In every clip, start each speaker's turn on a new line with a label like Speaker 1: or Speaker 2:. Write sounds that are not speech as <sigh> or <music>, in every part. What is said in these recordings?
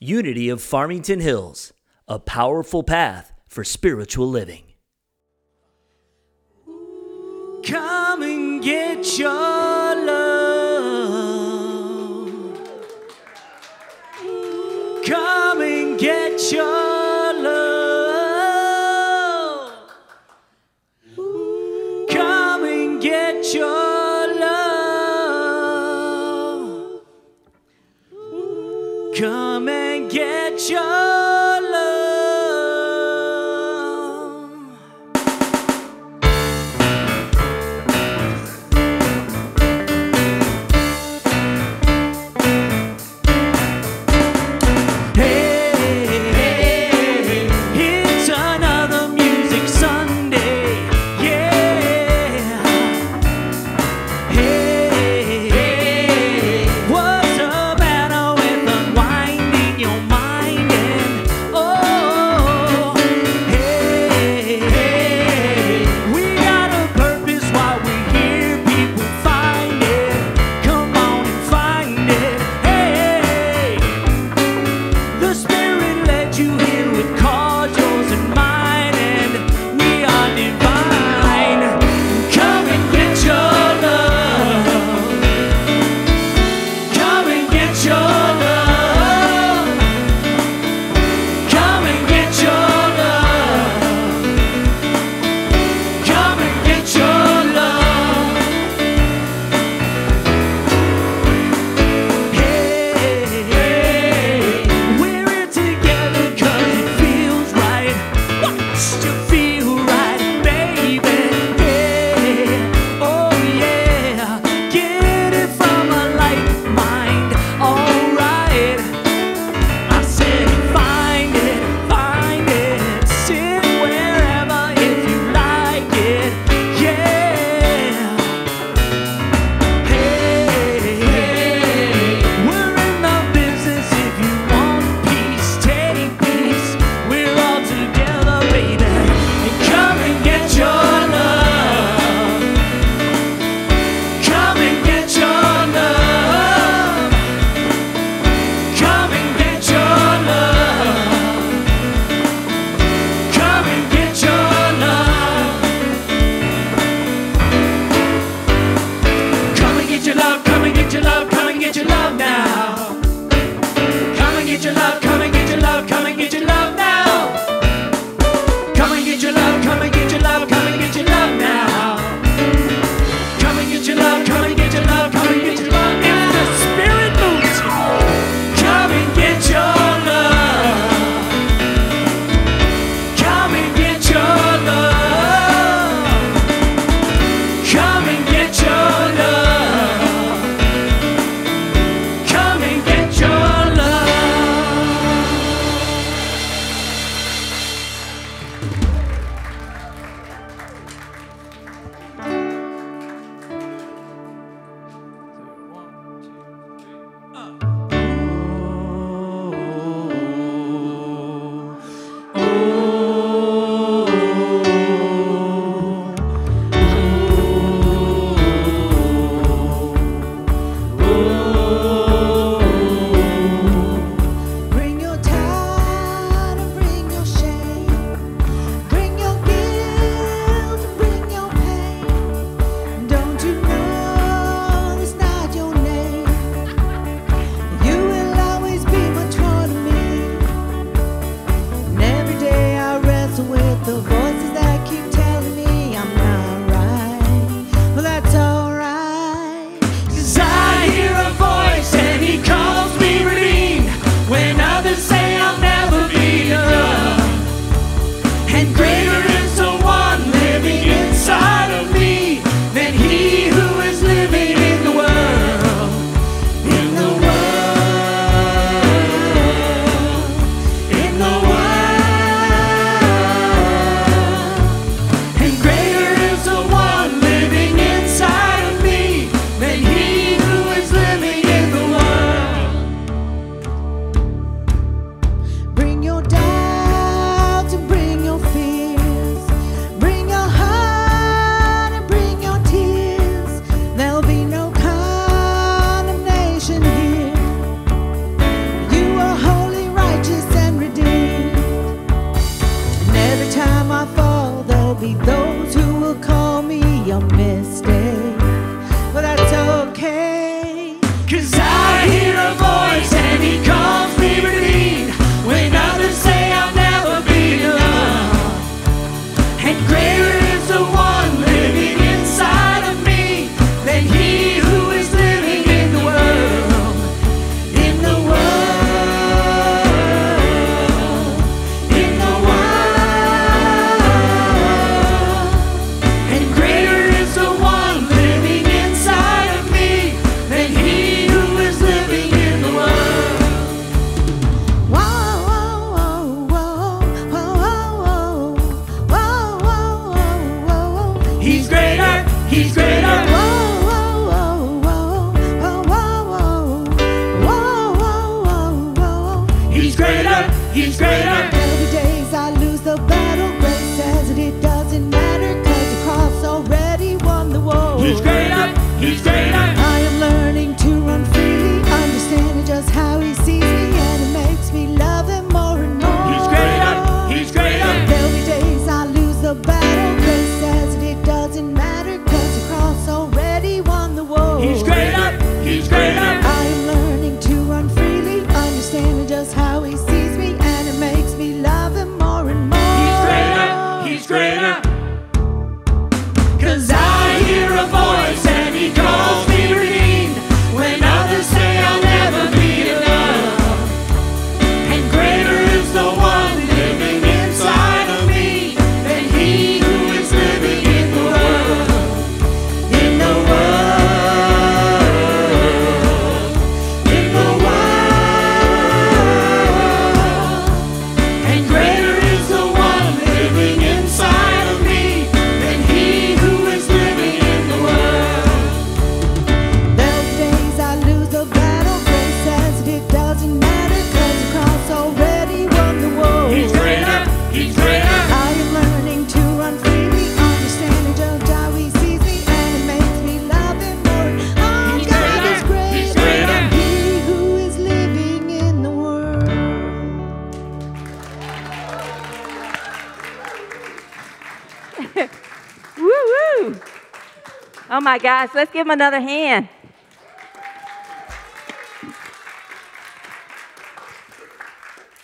Speaker 1: Unity of Farmington Hills, a powerful path for spiritual living.
Speaker 2: Come and get your love. Come and get your love. Come and get your love. Come and Oh
Speaker 3: my gosh, let's give him another hand.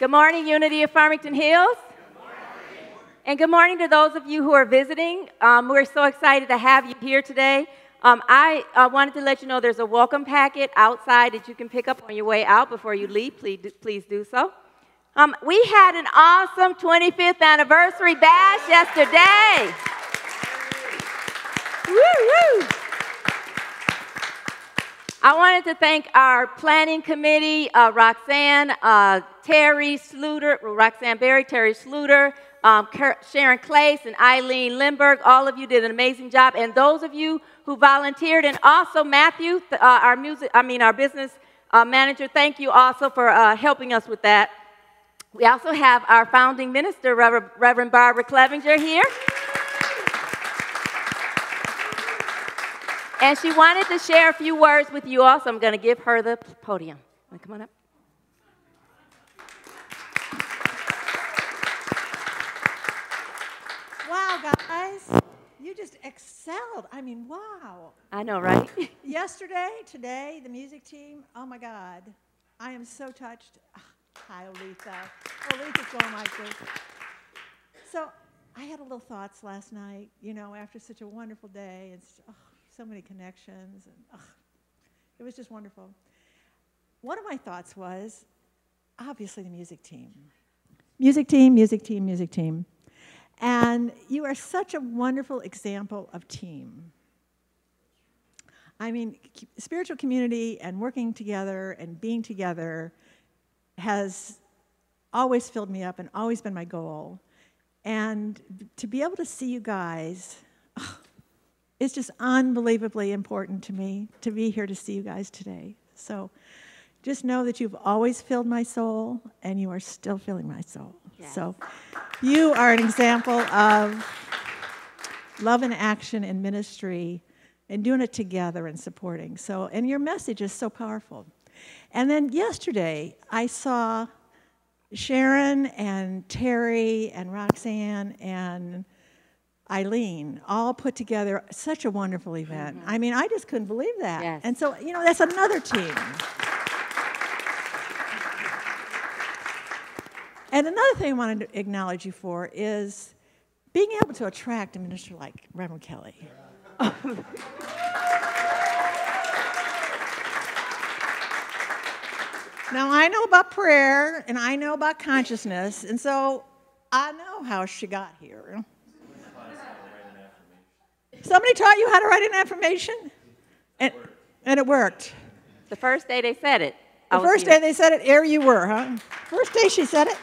Speaker 3: Good morning, Unity of Farmington Hills. And good morning to those of you who are visiting. Um, we're so excited to have you here today. Um, I uh, wanted to let you know there's a welcome packet outside that you can pick up on your way out before you leave. Please, do- please do so. Um, we had an awesome 25th anniversary bash yesterday. Woo. I wanted to thank our planning committee, uh, Roxanne, uh, Terry Sluter, Roxanne Berry, Terry Sluter, um, Sharon Clace, and Eileen Lindberg. All of you did an amazing job, and those of you who volunteered, and also Matthew, uh, our music, I mean our business uh, manager. Thank you also for uh, helping us with that. We also have our founding minister, Reverend Barbara Clevenger, here. And she wanted to share a few words with you all, so I'm going to give her the podium. Come on up.
Speaker 4: Wow, guys, you just excelled. I mean, wow.
Speaker 3: I know, right? <laughs>
Speaker 4: Yesterday, today, the music team, oh my God. I am so touched. Ah, Hi, Olitha. Olitha's going like this. So, I had a little thoughts last night, you know, after such a wonderful day and oh, so many connections. And oh, it was just wonderful. One of my thoughts was obviously the music team. Music team, music team, music team. And you are such a wonderful example of team. I mean, spiritual community and working together and being together has always filled me up and always been my goal. And to be able to see you guys, it's just unbelievably important to me to be here to see you guys today. So just know that you've always filled my soul and you are still filling my soul. So you are an example of love and action in ministry and doing it together and supporting. So, and your message is so powerful. And then yesterday, I saw Sharon and Terry and Roxanne and Eileen all put together such a wonderful event. Mm-hmm. I mean, I just couldn't believe that.
Speaker 3: Yes.
Speaker 4: And so, you know, that's another team. And another thing I want to acknowledge you for is being able to attract a minister like Reverend Kelly. <laughs> now, I know about prayer and I know about consciousness, and so I know how she got here. Somebody taught you how to write an affirmation? And, and it worked.
Speaker 3: the first day they said it.
Speaker 4: The first
Speaker 3: here.
Speaker 4: day they said it, here you were, huh? First day she said it.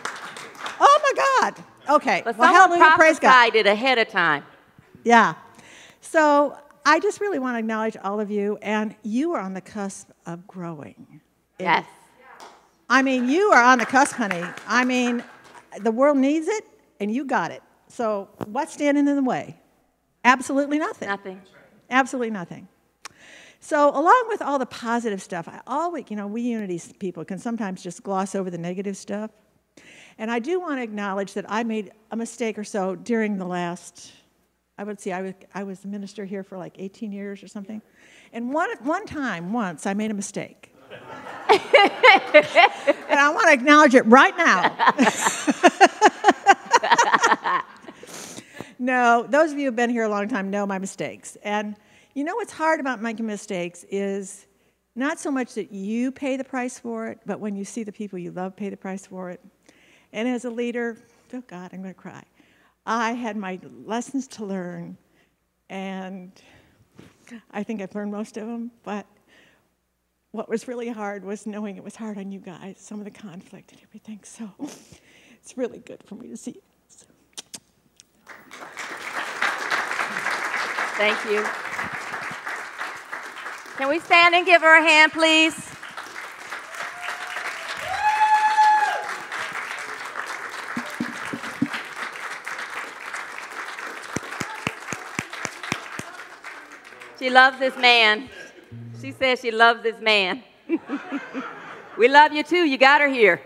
Speaker 4: Oh my God. Okay.
Speaker 3: But
Speaker 4: well, hallelujah, praise God.
Speaker 3: it ahead of time.
Speaker 4: Yeah. So I just really want to acknowledge all of you, and you are on the cusp of growing. in-
Speaker 3: Yes.
Speaker 4: I mean, you are on the cusp, honey. I mean, the world needs it, and you got it. So, what's standing in the way? Absolutely nothing.
Speaker 3: Nothing.
Speaker 4: Absolutely nothing. So, along with all the positive stuff, I always, you know, we Unity people can sometimes just gloss over the negative stuff. And I do want to acknowledge that I made a mistake or so during the last, I would say I was, I was minister here for like 18 years or something. And one, one time, once, I made a mistake. <laughs> and I want to acknowledge it right now. <laughs> no, those of you who've been here a long time know my mistakes. And you know what's hard about making mistakes is not so much that you pay the price for it, but when you see the people you love pay the price for it. And as a leader, oh God, I'm going to cry. I had my lessons to learn, and I think I've learned most of them, but what was really hard was knowing it was hard on you guys, some of the conflict and everything. So <laughs> it's really good for me to see.
Speaker 3: Thank you. Can we stand and give her a hand, please? She loves this man. She says she loves this man. <laughs> we love you too. You got her here.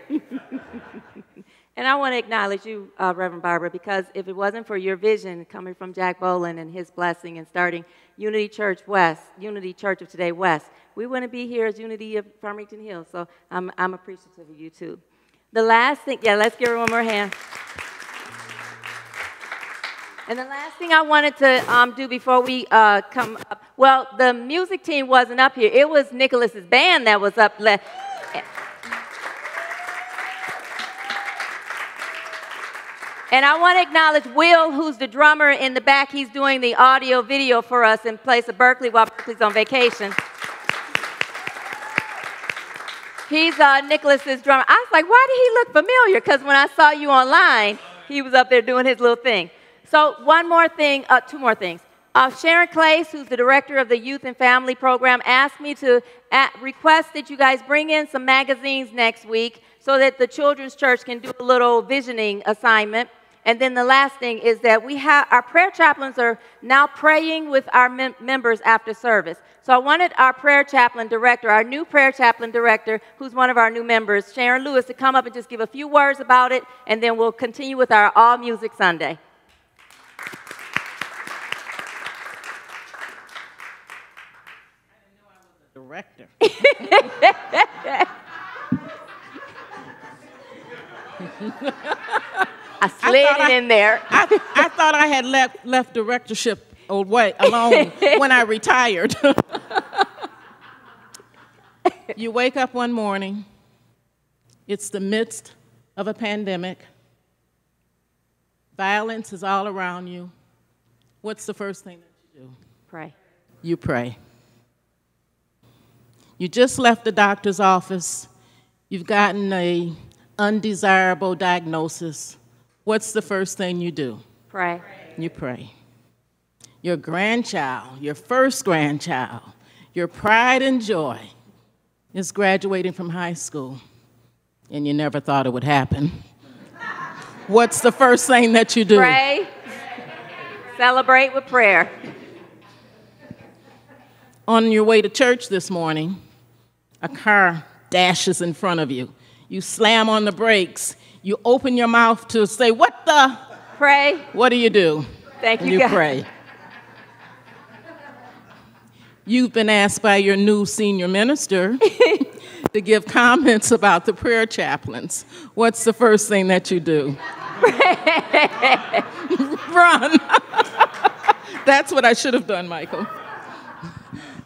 Speaker 3: And I want to acknowledge you, uh, Reverend Barbara, because if it wasn't for your vision coming from Jack Boland and his blessing and starting Unity Church West, Unity Church of Today West, we wouldn't be here as Unity of Farmington Hills. So I'm, I'm appreciative of you too. The last thing, yeah, let's give her one more hand. And the last thing I wanted to um, do before we uh, come up, well, the music team wasn't up here. It was Nicholas's band that was up. Le- And I want to acknowledge Will, who's the drummer in the back. He's doing the audio video for us in place of Berkeley while Berkeley's on vacation. He's uh, Nicholas's drummer. I was like, why did he look familiar? Because when I saw you online, he was up there doing his little thing. So, one more thing, uh, two more things. Uh, Sharon Clace, who's the director of the Youth and Family Program, asked me to at, request that you guys bring in some magazines next week so that the Children's Church can do a little visioning assignment. And then the last thing is that we have our prayer chaplains are now praying with our mem- members after service. So I wanted our prayer chaplain director, our new prayer chaplain director, who's one of our new members, Sharon Lewis, to come up and just give a few words about it, and then we'll continue with our All Music Sunday.
Speaker 5: director. <laughs> <laughs>
Speaker 3: I slid
Speaker 5: thought
Speaker 3: it
Speaker 5: I-
Speaker 3: in there.
Speaker 5: I, I thought I had left, left directorship away, alone <laughs> when I retired. <laughs> you wake up one morning, it's the midst of a pandemic, violence is all around you. What's the first thing that you do?
Speaker 3: Pray.
Speaker 5: You pray. You just left the doctor's office. You've gotten a undesirable diagnosis. What's the first thing you do?
Speaker 3: Pray.
Speaker 5: You pray. Your grandchild, your first grandchild, your pride and joy is graduating from high school, and you never thought it would happen. What's the first thing that you do?
Speaker 3: Pray. Celebrate with prayer.
Speaker 5: On your way to church this morning, a car dashes in front of you. You slam on the brakes. You open your mouth to say, What the?
Speaker 3: Pray.
Speaker 5: What do you do?
Speaker 3: Thank you,
Speaker 5: you
Speaker 3: God.
Speaker 5: pray. You've been asked by your new senior minister <laughs> to give comments about the prayer chaplains. What's the first thing that you do? <laughs> Run. <laughs> That's what I should have done, Michael.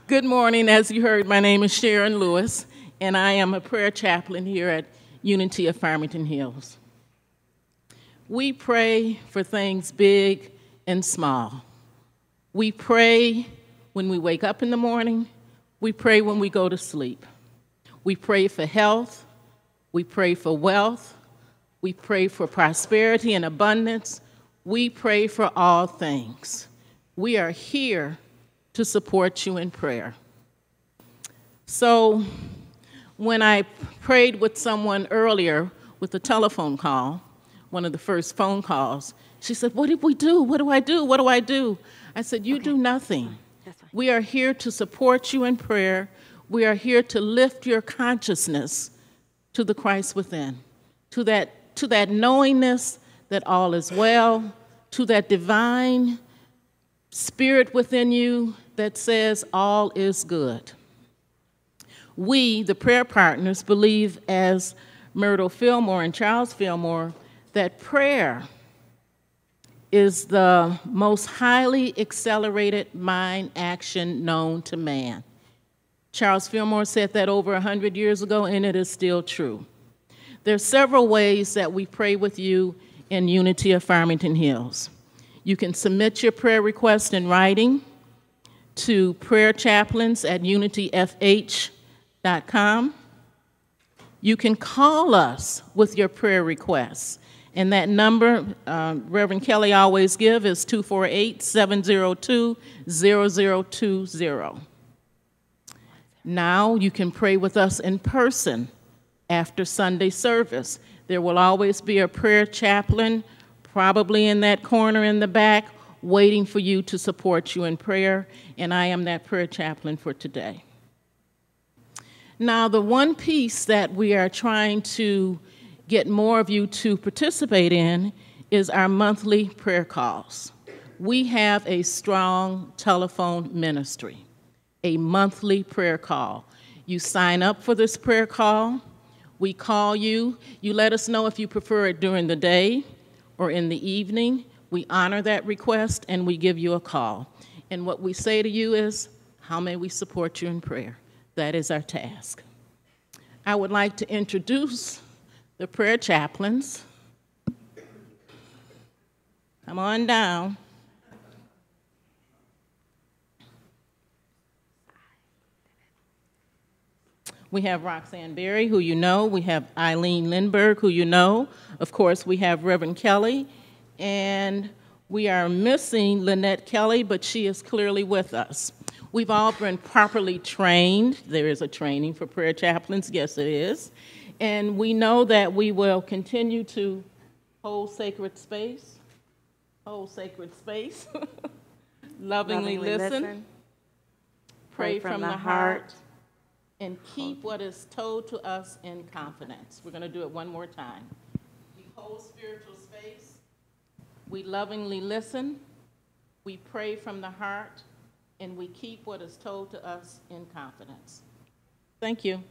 Speaker 5: Good morning. As you heard, my name is Sharon Lewis, and I am a prayer chaplain here at Unity of Farmington Hills. We pray for things big and small. We pray when we wake up in the morning. We pray when we go to sleep. We pray for health. We pray for wealth. We pray for prosperity and abundance. We pray for all things. We are here to support you in prayer. So, When I prayed with someone earlier with a telephone call, one of the first phone calls, she said, What did we do? What do I do? What do I do? I said, You do nothing. We are here to support you in prayer. We are here to lift your consciousness to the Christ within, to that, to that knowingness that all is well, to that divine spirit within you that says all is good. We, the prayer partners, believe, as Myrtle Fillmore and Charles Fillmore, that prayer is the most highly accelerated mind action known to man. Charles Fillmore said that over 100 years ago, and it is still true. There are several ways that we pray with you in Unity of Farmington Hills. You can submit your prayer request in writing to prayer chaplains at unityfh.com. You can call us with your prayer requests. And that number um, Reverend Kelly always give is 248 702 0020. Now you can pray with us in person after Sunday service. There will always be a prayer chaplain, probably in that corner in the back, waiting for you to support you in prayer, and I am that prayer chaplain for today. Now, the one piece that we are trying to get more of you to participate in is our monthly prayer calls. We have a strong telephone ministry, a monthly prayer call. You sign up for this prayer call, we call you, you let us know if you prefer it during the day or in the evening. We honor that request and we give you a call. And what we say to you is, How may we support you in prayer? That is our task. I would like to introduce the prayer chaplains. Come on down. We have Roxanne Berry, who you know. We have Eileen Lindberg, who you know. Of course, we have Reverend Kelly. And we are missing Lynette Kelly, but she is clearly with us. We've all been properly trained. There is a training for prayer chaplains, yes, it is. And we know that we will continue to hold sacred space, hold sacred space, <laughs> lovingly,
Speaker 3: Lovingly
Speaker 5: listen, pray from, the heart, and keep what is told to us in confidence. We're going to do it one more time. We hold spiritual space, we lovingly listen, we pray from the heart, and we keep what is told to us in confidence. Thank you.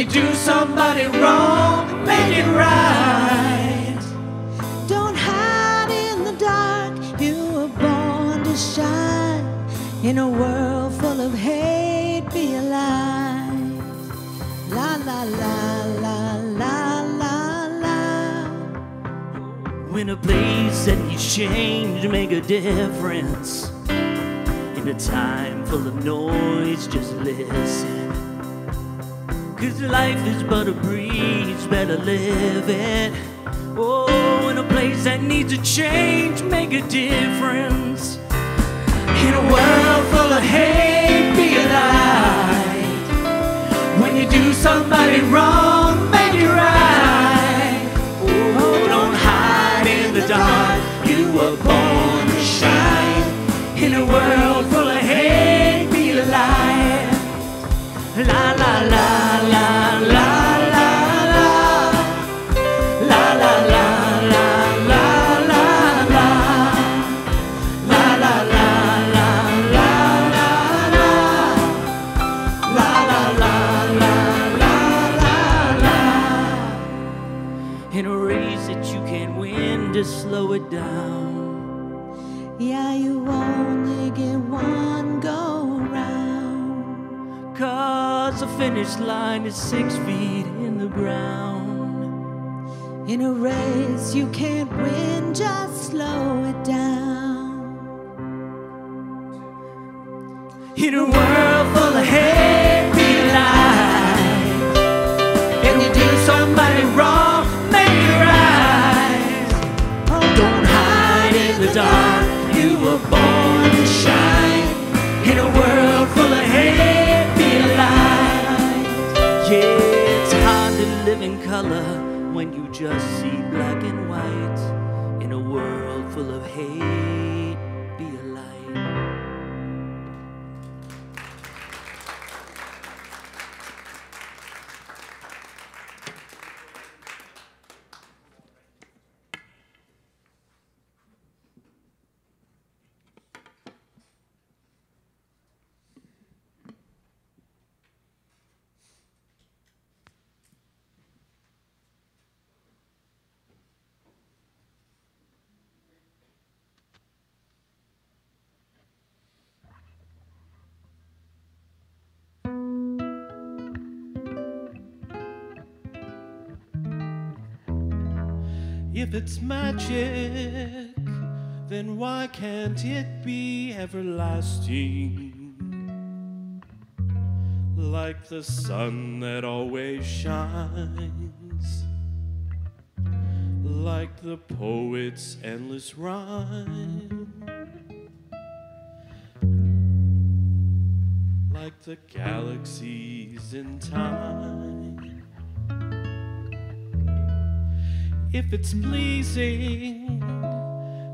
Speaker 6: You
Speaker 2: do somebody wrong, make it right.
Speaker 7: Don't hide in the dark, you were born to shine. In a world full of hate, be a light. La la la la la la la.
Speaker 8: When a place that needs change make a difference. In a time full of noise, just listen. Cause life is but a breeze, better live it. Oh, in a place that needs a change, make a difference.
Speaker 2: In a world full of hate, be a light. When you do somebody wrong, make it right. Oh, don't hide in the dark. You were born to shine. In a world full of hate, be a light. La la la
Speaker 8: line is six feet in the ground.
Speaker 7: In a race you can't win, just slow it down.
Speaker 2: In a world
Speaker 8: just see black and white. In a world full of hate,
Speaker 9: If it's magic, then why can't it be everlasting? Like the sun that always shines, like the poet's endless rhyme, like the galaxies in time. If it's pleasing,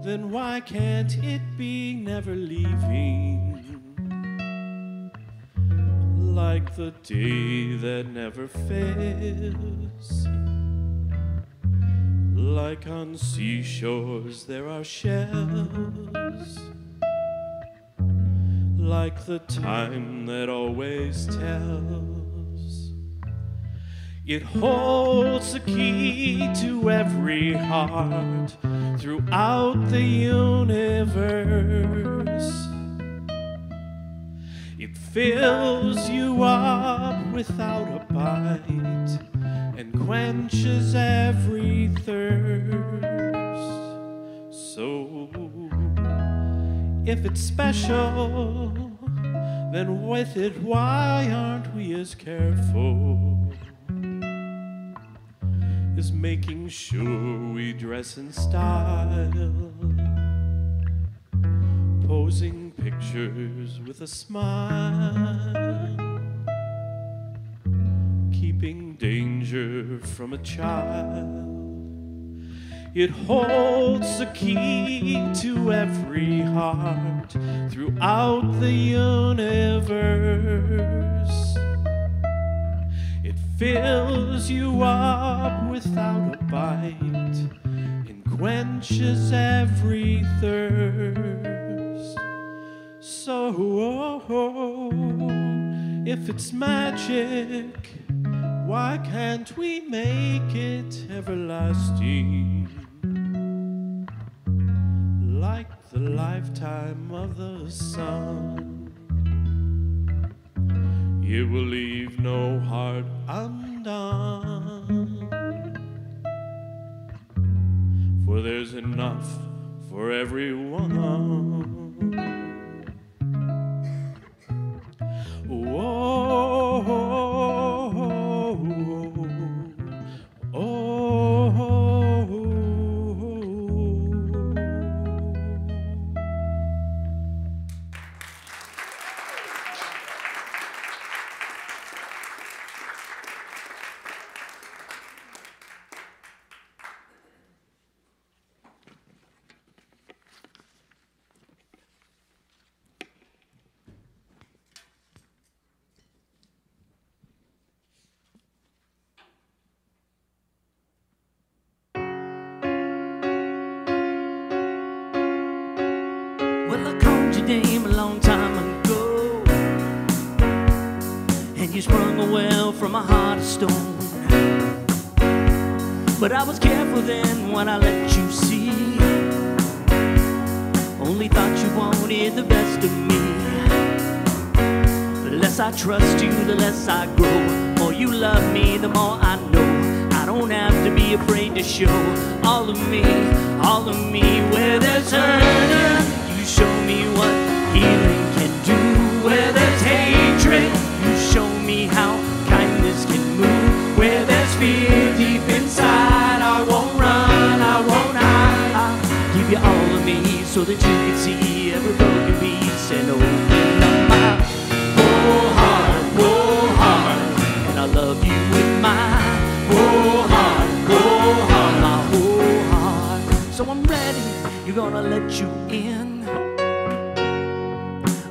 Speaker 9: then why can't it be never leaving? Like the day that never fails. Like on seashores there are shells. Like the time that always tells. It holds the key to every heart throughout the universe. It fills you up without a bite and quenches every thirst. So, if it's special, then with it, why aren't we as careful? is making sure we dress in style. Posing pictures with a smile. Keeping danger from a child. It holds the key to every heart throughout the universe fills you up without a bite and quenches every thirst. So, oh, if it's magic, why can't we make it everlasting? Like the lifetime of the sun. It will leave no heart undone. For there's enough for everyone.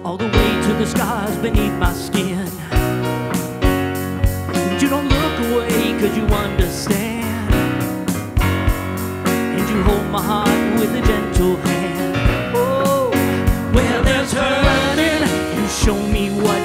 Speaker 2: all the way to the scars beneath my skin. But you don't look away cause you understand. And you hold my heart with a gentle hand. Oh, well, there's hurting. You show me what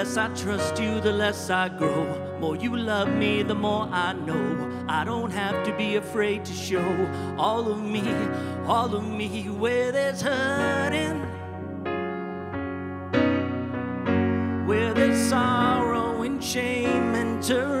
Speaker 2: less I trust you, the less I grow. More you love me, the more I know. I don't have to be afraid to show all of me, all of me, where there's hurting, where there's sorrow and shame and terror.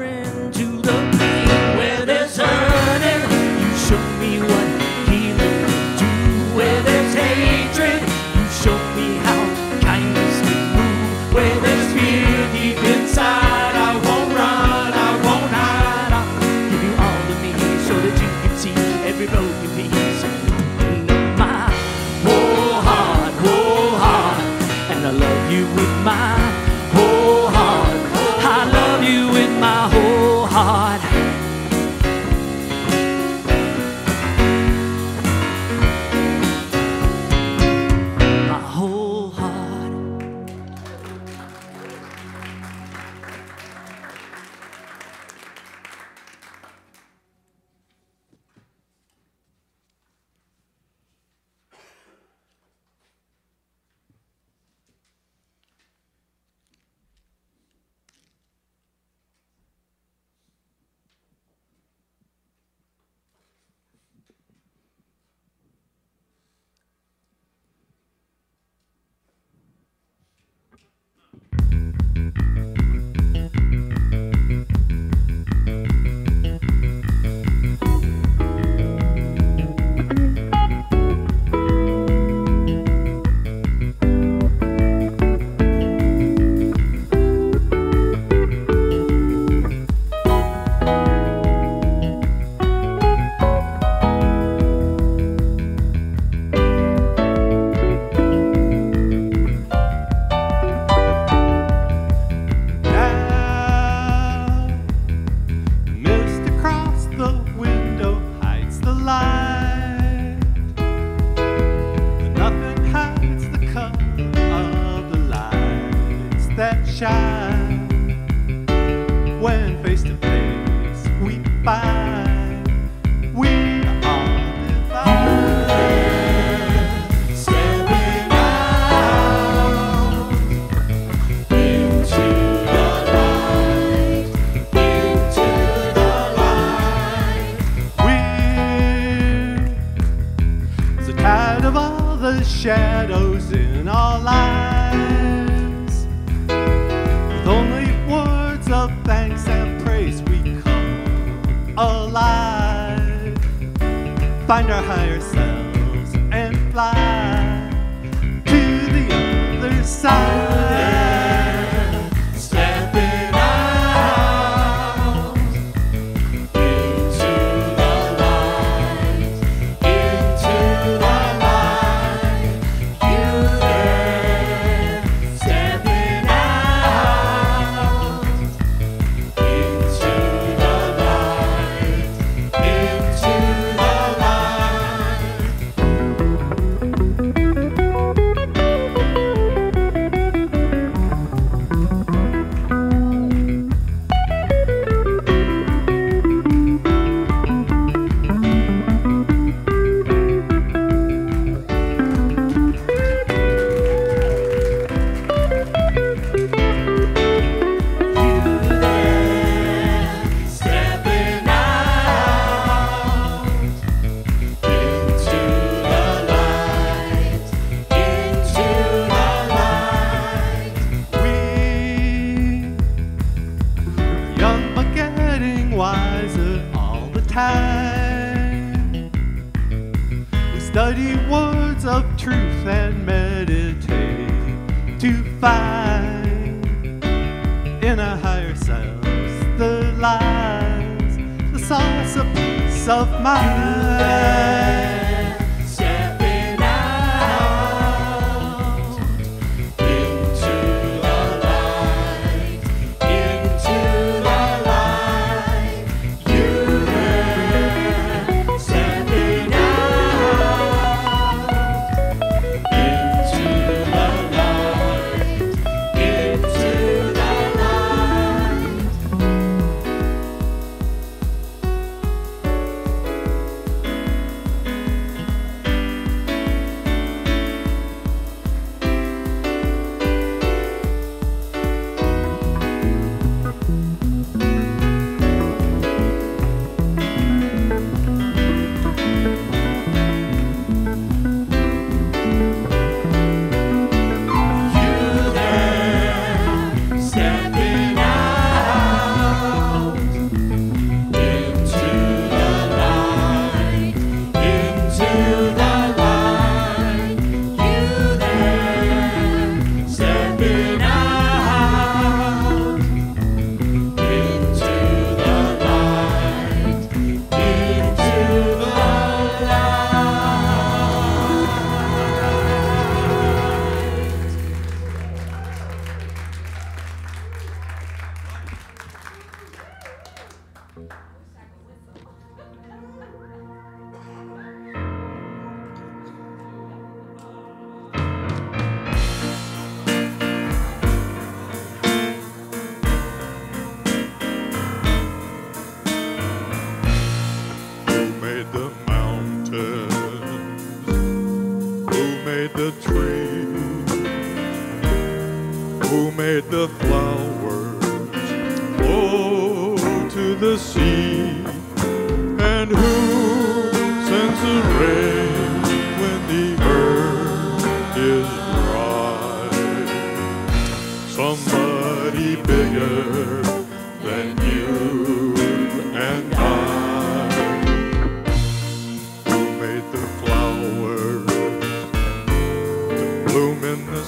Speaker 2: side.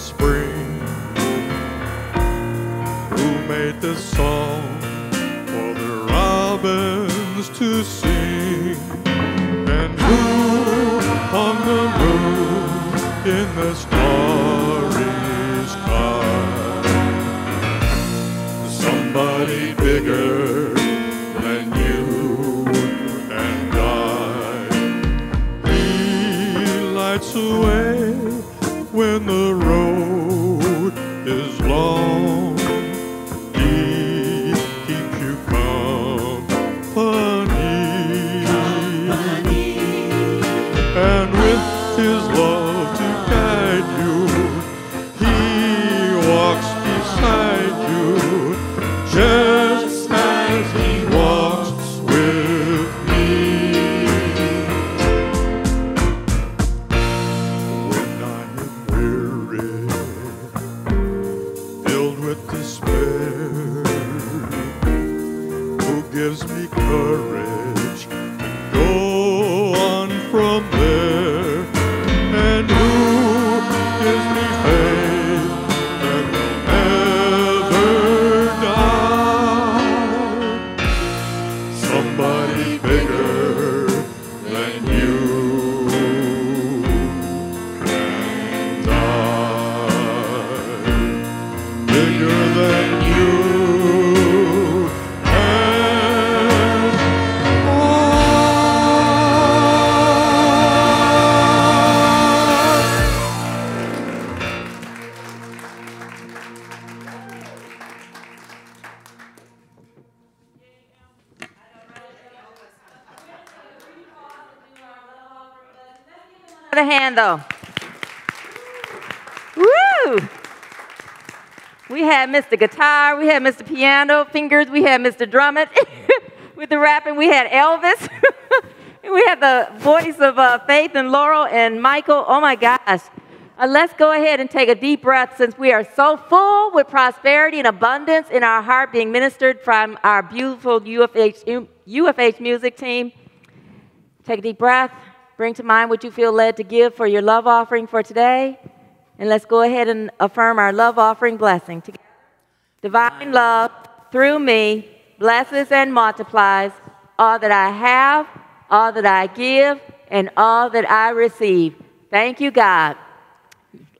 Speaker 2: spring who made the song for the robins to sing.
Speaker 3: Another hand though. Woo! We had Mr. Guitar, we had Mr. Piano Fingers, we had Mr. Drummond <laughs> with the rapping, we had Elvis, <laughs> we had the voice of uh, Faith and Laurel and Michael. Oh my gosh. Uh, let's go ahead and take a deep breath since we are so full with prosperity and abundance in our heart being ministered from our beautiful UFH, UFH music team. Take a deep breath. Bring to mind what you feel led to give for your love offering for today. And let's go ahead and affirm our love offering blessing. Together. Divine love through me blesses and multiplies all that I have, all that I give, and all that I receive. Thank you, God.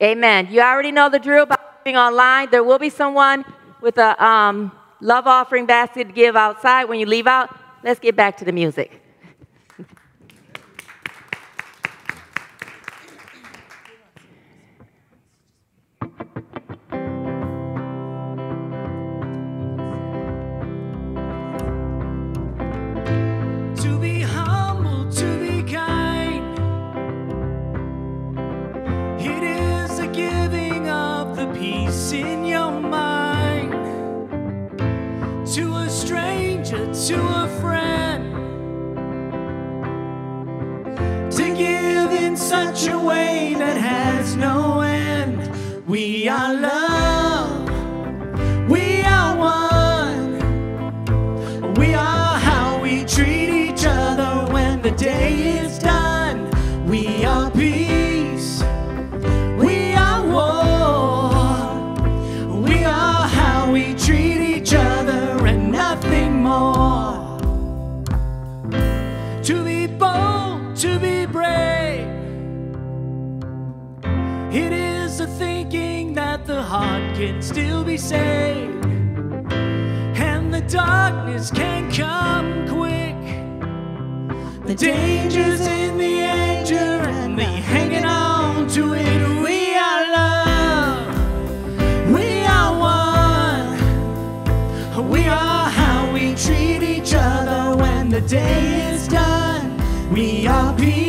Speaker 3: Amen. You already know the drill about giving online. There will be someone with a um, love offering basket to give outside when you leave out. Let's get back to the music.
Speaker 2: In your mind. To a stranger, to a friend. To give in such a way that has no end. We are love. We are one. We are how we treat each other when the day is done. We are peace. Can still be saved and the darkness can come quick. The dangers in the anger and the hanging on to it. We are love. We are one. We are how we treat each other when the day is done. We are peace.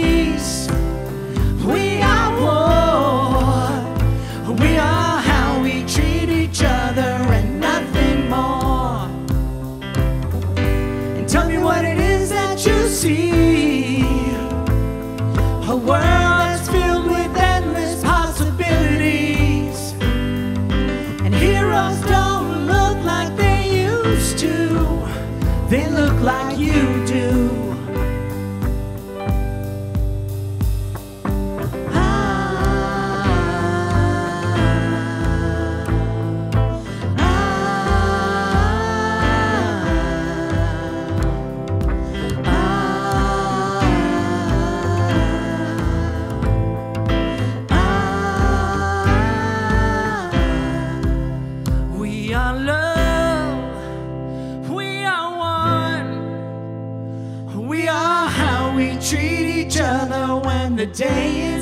Speaker 2: Day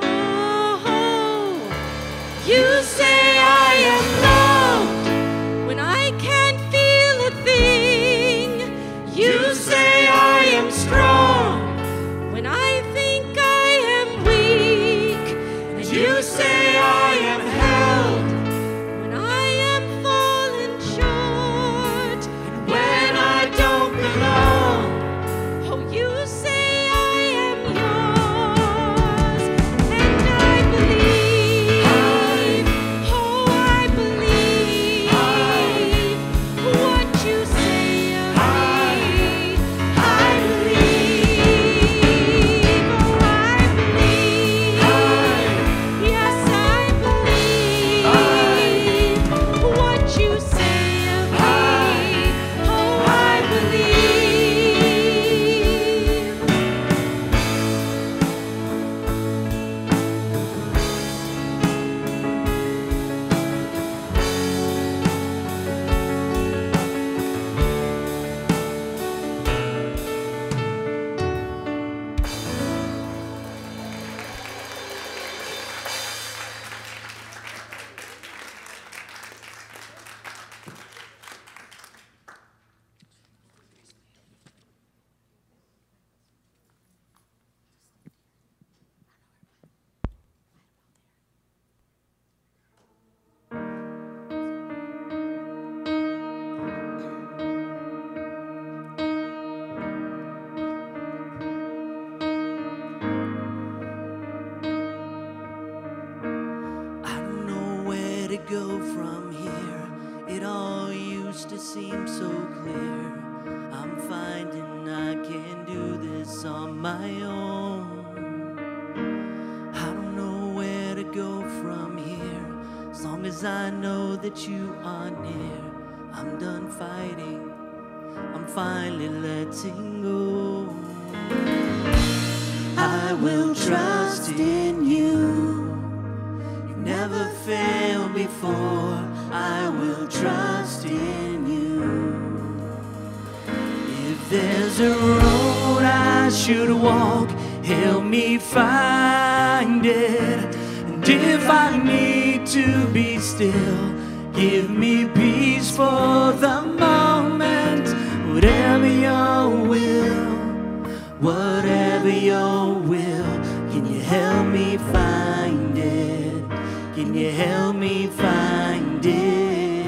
Speaker 6: Oh, oh, you say.
Speaker 2: from here. It all used to seem so clear. I'm finding I can do this on my own. I don't know where to go from here. As long as I know that you are near, I'm done fighting. I'm finally letting go. I will trust in you. You never fail. I will trust in You. If There's a road I should walk, help me find it. And if I need to be still, give me peace for the moment. Whatever your will, whatever your will, can you help me find can you help me find it?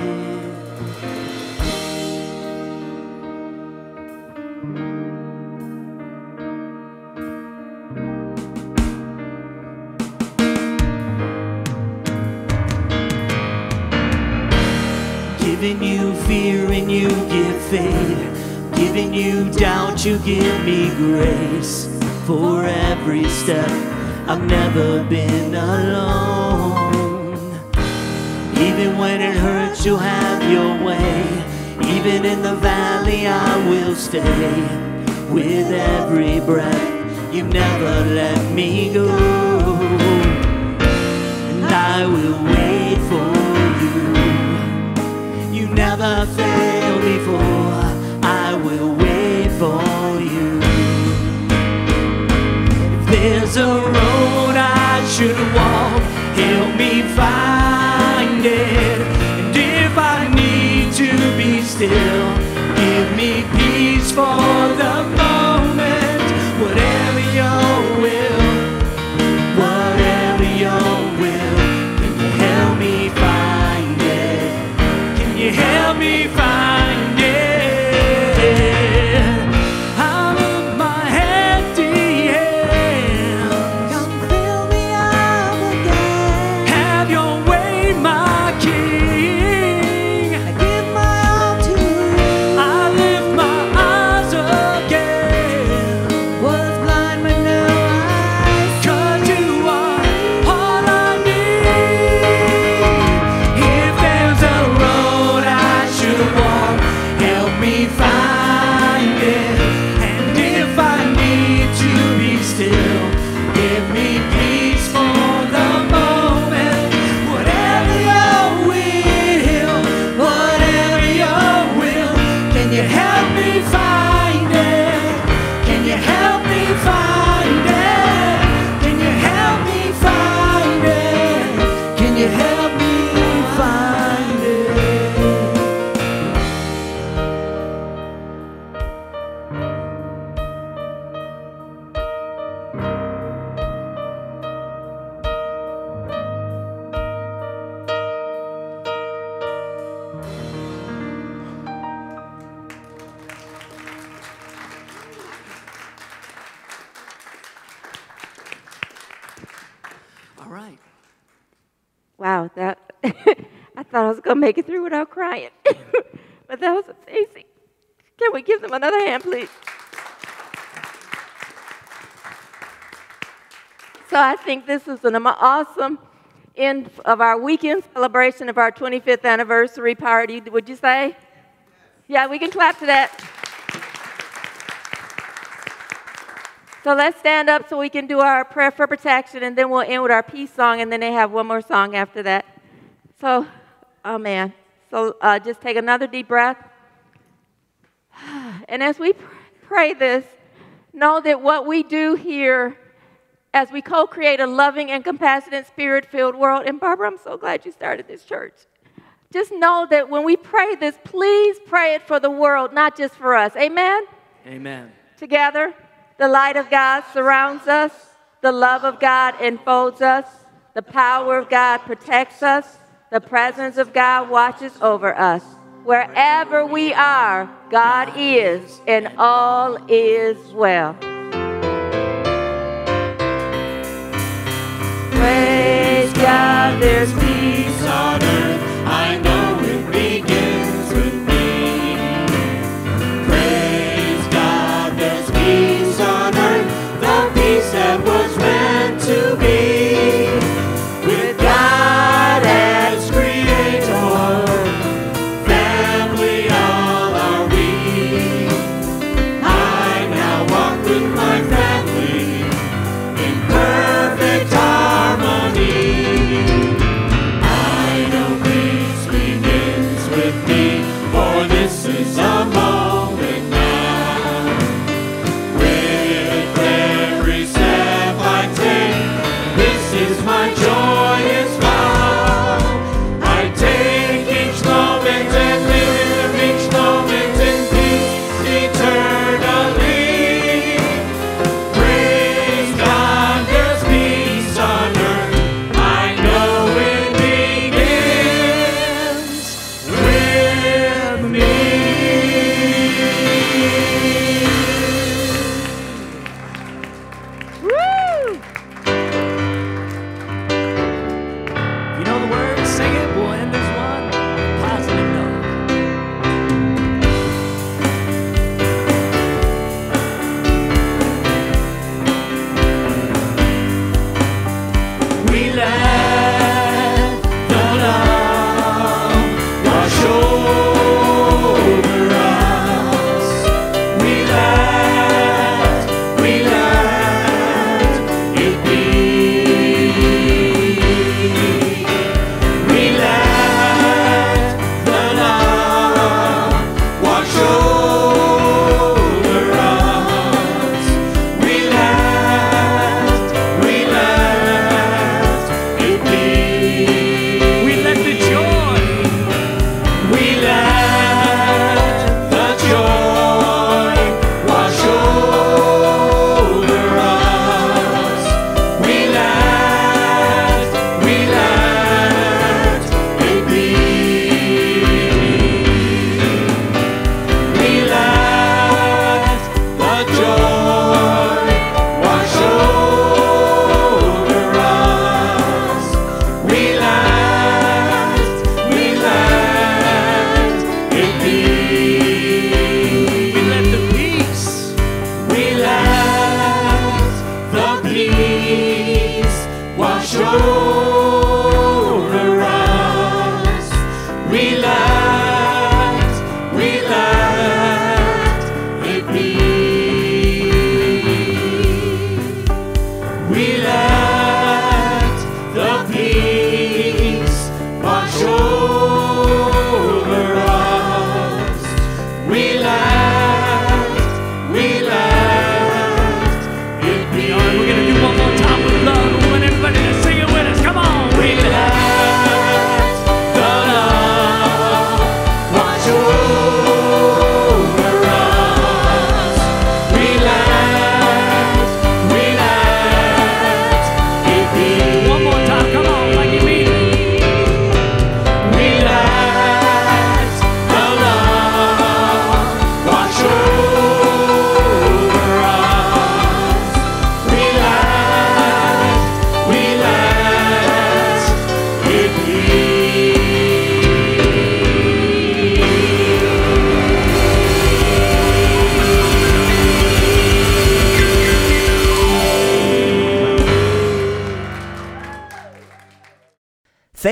Speaker 2: Giving you fear and you give faith. Giving you doubt, you give me grace. For every step, I've never been alone. Even when it hurts, you'll have your way. Even in the valley, I will stay. With every breath, you never let me go. And I will wait for you. You never failed before. I will wait for you. If there's a road
Speaker 3: Wow, that <laughs> I thought I was gonna make it through without crying, <laughs> but that was amazing. Can we give them another hand, please? So I think this is an awesome end of our weekend celebration of our 25th anniversary party. Would you say? Yeah, we can clap to that. So let's stand up so we can do our prayer for protection, and then we'll end with our peace song, and then they have one more song after that. So, oh man. So uh, just take another deep breath. <sighs> And as we pr- pray this, know that what we do here as we co create a loving and compassionate, spirit filled world, and Barbara, I'm so glad you started this church. Just know that when we pray this, please pray it for the world, not just for us. Amen?
Speaker 2: Amen.
Speaker 3: Together, the light of God surrounds us, the love of God enfolds us, the power of God protects us, the presence of God watches over us. Wherever we are, God is, and all is well. Praise God, there's